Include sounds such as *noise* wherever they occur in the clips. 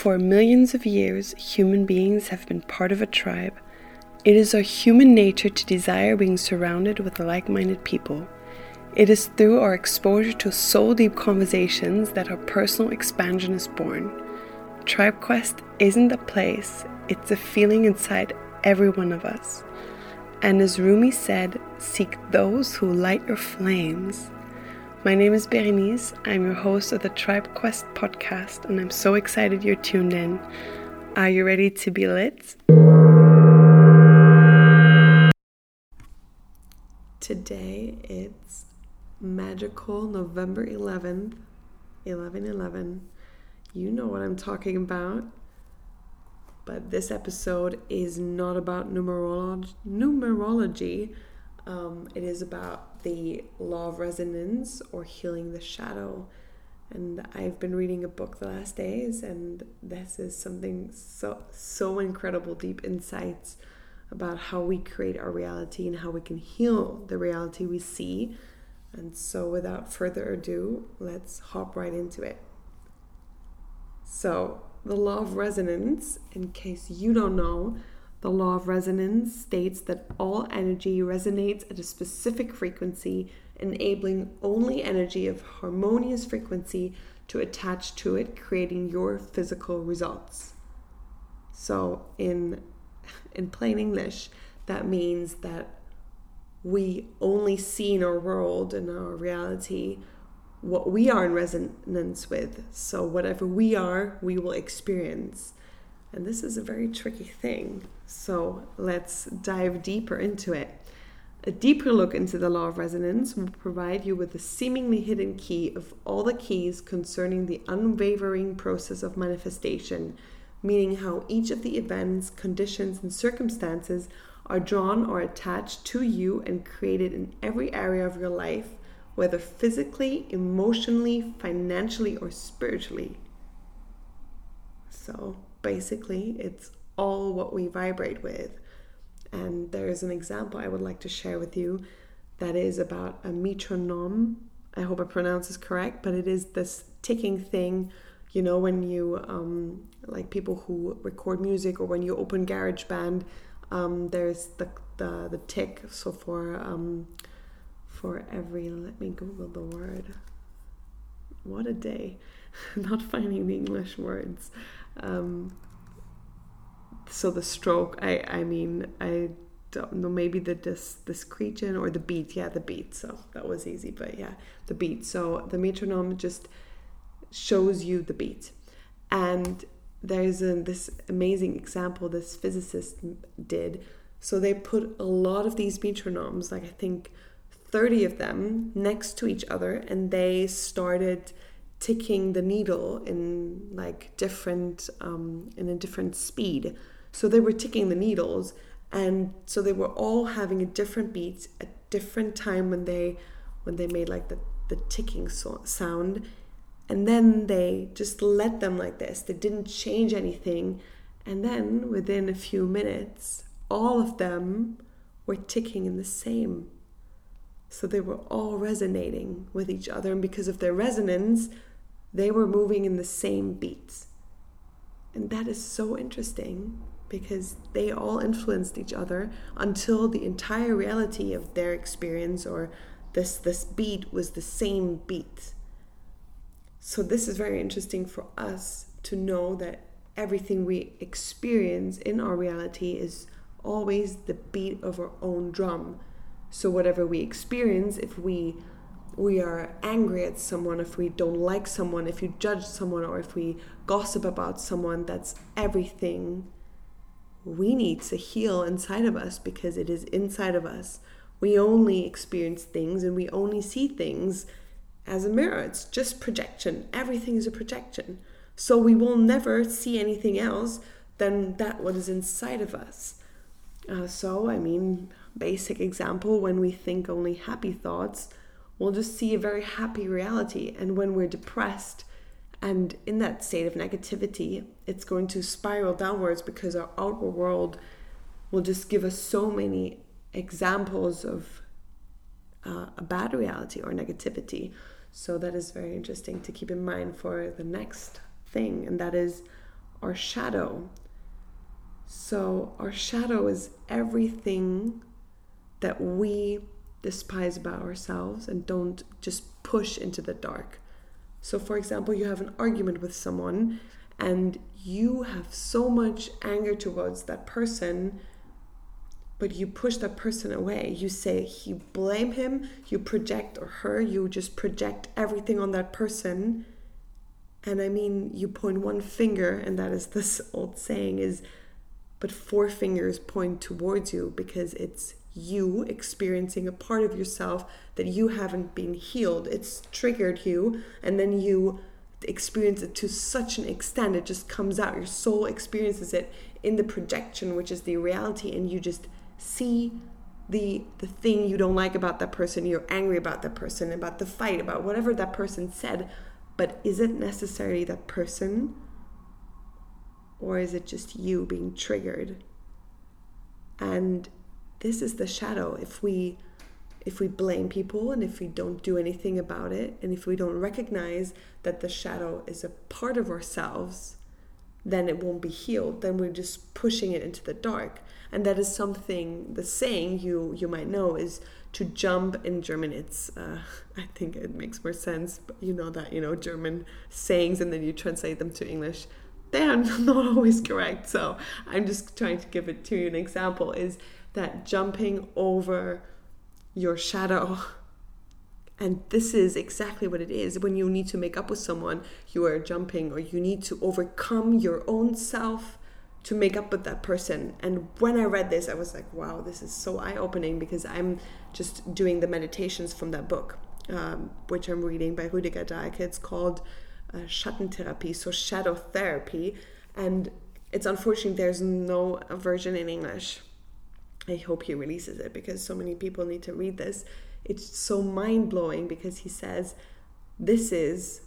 For millions of years, human beings have been part of a tribe. It is our human nature to desire being surrounded with like minded people. It is through our exposure to soul deep conversations that our personal expansion is born. Tribe Quest isn't a place, it's a feeling inside every one of us. And as Rumi said, seek those who light your flames. My name is Berenice. I'm your host of the Tribe Quest podcast, and I'm so excited you're tuned in. Are you ready to be lit? Today it's magical November 11th, 11 11. You know what I'm talking about. But this episode is not about numerology. numerology. Um, it is about the law of resonance or healing the shadow. And I've been reading a book the last days, and this is something so so incredible, deep insights about how we create our reality and how we can heal the reality we see. And so, without further ado, let's hop right into it. So, the law of resonance, in case you don't know, the law of resonance states that all energy resonates at a specific frequency, enabling only energy of harmonious frequency to attach to it, creating your physical results. So, in, in plain English, that means that we only see in our world and our reality what we are in resonance with. So, whatever we are, we will experience. And this is a very tricky thing. So, let's dive deeper into it. A deeper look into the law of resonance will provide you with the seemingly hidden key of all the keys concerning the unwavering process of manifestation, meaning how each of the events, conditions, and circumstances are drawn or attached to you and created in every area of your life whether physically, emotionally, financially, or spiritually. So basically, it's all what we vibrate with. And there is an example I would like to share with you that is about a metronome. I hope I pronounce this correct, but it is this ticking thing. You know, when you, um, like people who record music or when you open GarageBand, um, there's the, the, the tick. So for um, for every, let me Google the word. What a day. *laughs* Not finding the English words. Um, so the stroke, I, I mean, I don't know, maybe the dis, discretion or the beat. Yeah, the beat. So that was easy, but yeah, the beat. So the metronome just shows you the beat. And there's a, this amazing example this physicist did. So they put a lot of these metronomes, like I think 30 of them next to each other and they started ticking the needle in like different um, in a different speed. So they were ticking the needles and so they were all having a different beat at different time when they when they made like the, the ticking so- sound. And then they just let them like this. They didn't change anything. And then within a few minutes all of them were ticking in the same. So they were all resonating with each other, and because of their resonance, they were moving in the same beats. And that is so interesting because they all influenced each other until the entire reality of their experience or this this beat was the same beat. So this is very interesting for us to know that everything we experience in our reality is always the beat of our own drum so whatever we experience, if we we are angry at someone, if we don't like someone, if you judge someone, or if we gossip about someone, that's everything we need to heal inside of us because it is inside of us. We only experience things and we only see things as a mirror. It's just projection. Everything is a projection. So we will never see anything else than that what is inside of us. Uh, so, I mean, basic example, when we think only happy thoughts, we'll just see a very happy reality. And when we're depressed and in that state of negativity, it's going to spiral downwards because our outer world will just give us so many examples of uh, a bad reality or negativity. So that is very interesting to keep in mind for the next thing, and that is our shadow. So, our shadow is everything that we despise about ourselves and don't just push into the dark. So, for example, you have an argument with someone and you have so much anger towards that person, but you push that person away. You say, you blame him, you project or her, you just project everything on that person. And I mean, you point one finger, and that is this old saying is, but four fingers point towards you because it's you experiencing a part of yourself that you haven't been healed. It's triggered you, and then you experience it to such an extent it just comes out. Your soul experiences it in the projection, which is the reality, and you just see the the thing you don't like about that person. You're angry about that person, about the fight, about whatever that person said. But is it necessarily that person? Or is it just you being triggered? And this is the shadow. If we if we blame people and if we don't do anything about it and if we don't recognize that the shadow is a part of ourselves, then it won't be healed. Then we're just pushing it into the dark. And that is something the saying you you might know is to jump in German. It's uh, *laughs* I think it makes more sense, but you know that you know German sayings and then you translate them to English. They are *laughs* not always correct. So I'm just trying to give it to you an example. Is that jumping over your shadow. And this is exactly what it is. When you need to make up with someone, you are jumping or you need to overcome your own self to make up with that person. And when I read this, I was like, wow, this is so eye opening because I'm just doing the meditations from that book, um, which I'm reading by Rüdiger Dahlke. It's called uh, Schattentherapie, so shadow therapy. And it's unfortunate there's no version in English. I hope he releases it because so many people need to read this. It's so mind blowing because he says this is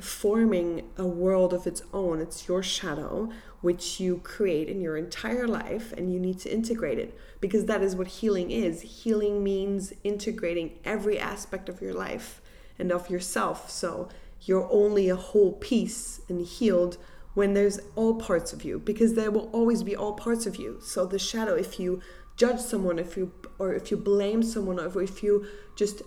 forming a world of its own. It's your shadow, which you create in your entire life, and you need to integrate it because that is what healing is. Healing means integrating every aspect of your life and of yourself. So you're only a whole piece and healed when there's all parts of you because there will always be all parts of you. So the shadow, if you judge someone if you or if you blame someone or if you just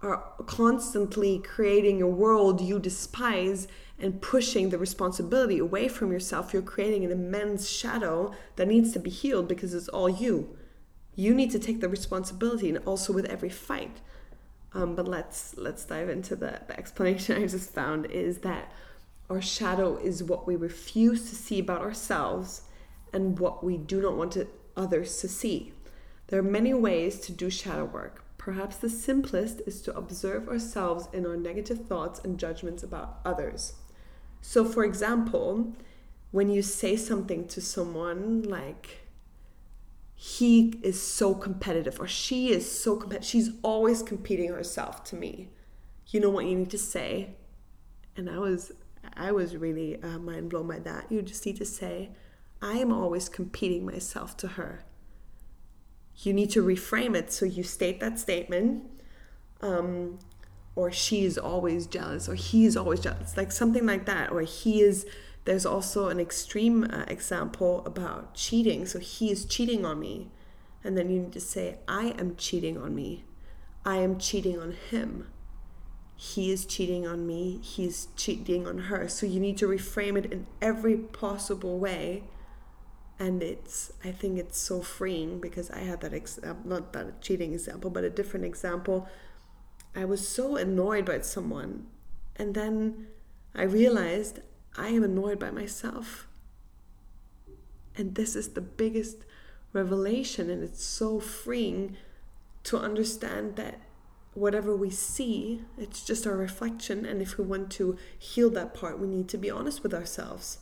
are constantly creating a world you despise and pushing the responsibility away from yourself you're creating an immense shadow that needs to be healed because it's all you. You need to take the responsibility and also with every fight. Um, but let's let's dive into the, the explanation *laughs* i just found is that our shadow is what we refuse to see about ourselves and what we do not want to others to see. There are many ways to do shadow work. Perhaps the simplest is to observe ourselves in our negative thoughts and judgments about others. So, for example, when you say something to someone like, he is so competitive or she is so competitive, she's always competing herself to me. You know what you need to say? And I was I was really uh, mind blown by that. You just need to say, I am always competing myself to her. You need to reframe it so you state that statement, um, or she is always jealous, or he is always jealous, like something like that, or he is. There's also an extreme uh, example about cheating. So he is cheating on me. And then you need to say, I am cheating on me. I am cheating on him. He is cheating on me. He's cheating on her. So you need to reframe it in every possible way and it's i think it's so freeing because i had that ex- uh, not that cheating example but a different example. I was so annoyed by someone and then i realized i am annoyed by myself. And this is the biggest revelation and it's so freeing to understand that whatever we see it's just our reflection. And if we want to heal that part we need to be honest with ourselves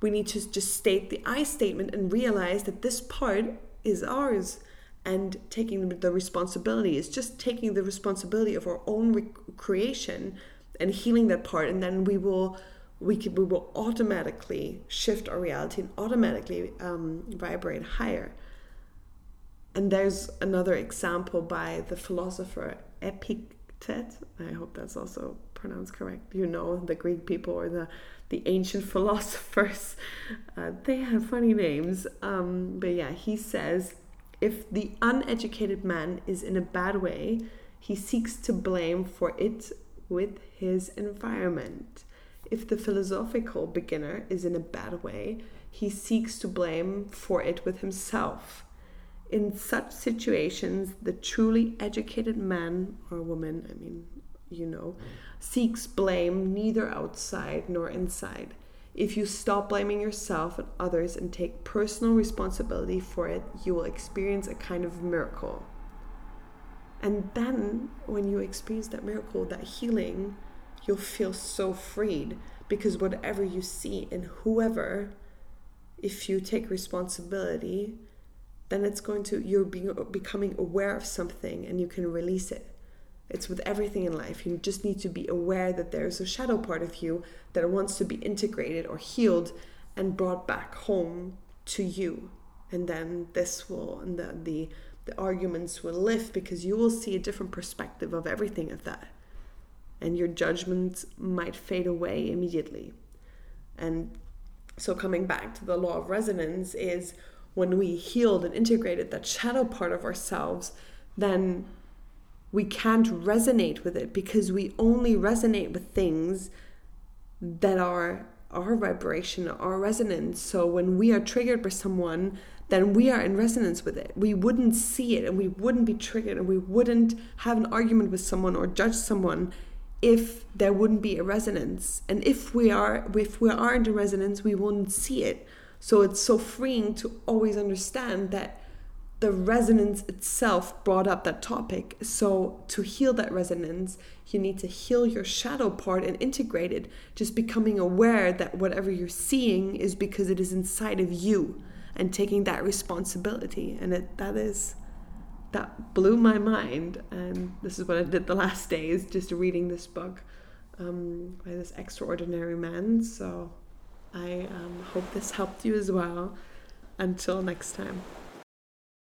we need to just state the I statement and realize that this part is ours. And taking the responsibility is just taking the responsibility of our own re- creation and healing that part. And then we will we can, we will automatically shift our reality and automatically um, vibrate higher. And there's another example by the philosopher Epictet. I hope that's also pronounced correct. You know, the Greek people or the the ancient *laughs* philosophers, uh, they have funny names. Um, but yeah, he says, if the uneducated man is in a bad way, he seeks to blame for it with his environment. If the philosophical beginner is in a bad way, he seeks to blame for it with himself. In such situations, the truly educated man or woman, I mean, you know, seeks blame neither outside nor inside. If you stop blaming yourself and others and take personal responsibility for it, you will experience a kind of miracle. And then, when you experience that miracle, that healing, you'll feel so freed because whatever you see in whoever, if you take responsibility, then it's going to, you're being, becoming aware of something and you can release it. It's with everything in life. You just need to be aware that there's a shadow part of you that wants to be integrated or healed and brought back home to you. And then this will, and the, the, the arguments will lift because you will see a different perspective of everything of that. And your judgments might fade away immediately. And so, coming back to the law of resonance, is when we healed and integrated that shadow part of ourselves, then we can't resonate with it because we only resonate with things that are our vibration, our resonance. So when we are triggered by someone, then we are in resonance with it. We wouldn't see it and we wouldn't be triggered and we wouldn't have an argument with someone or judge someone if there wouldn't be a resonance. And if we are if we aren't in resonance, we won't see it. So it's so freeing to always understand that the resonance itself brought up that topic. So, to heal that resonance, you need to heal your shadow part and integrate it, just becoming aware that whatever you're seeing is because it is inside of you and taking that responsibility. And it, that is, that blew my mind. And this is what I did the last days, just reading this book um, by this extraordinary man. So, I um, hope this helped you as well. Until next time.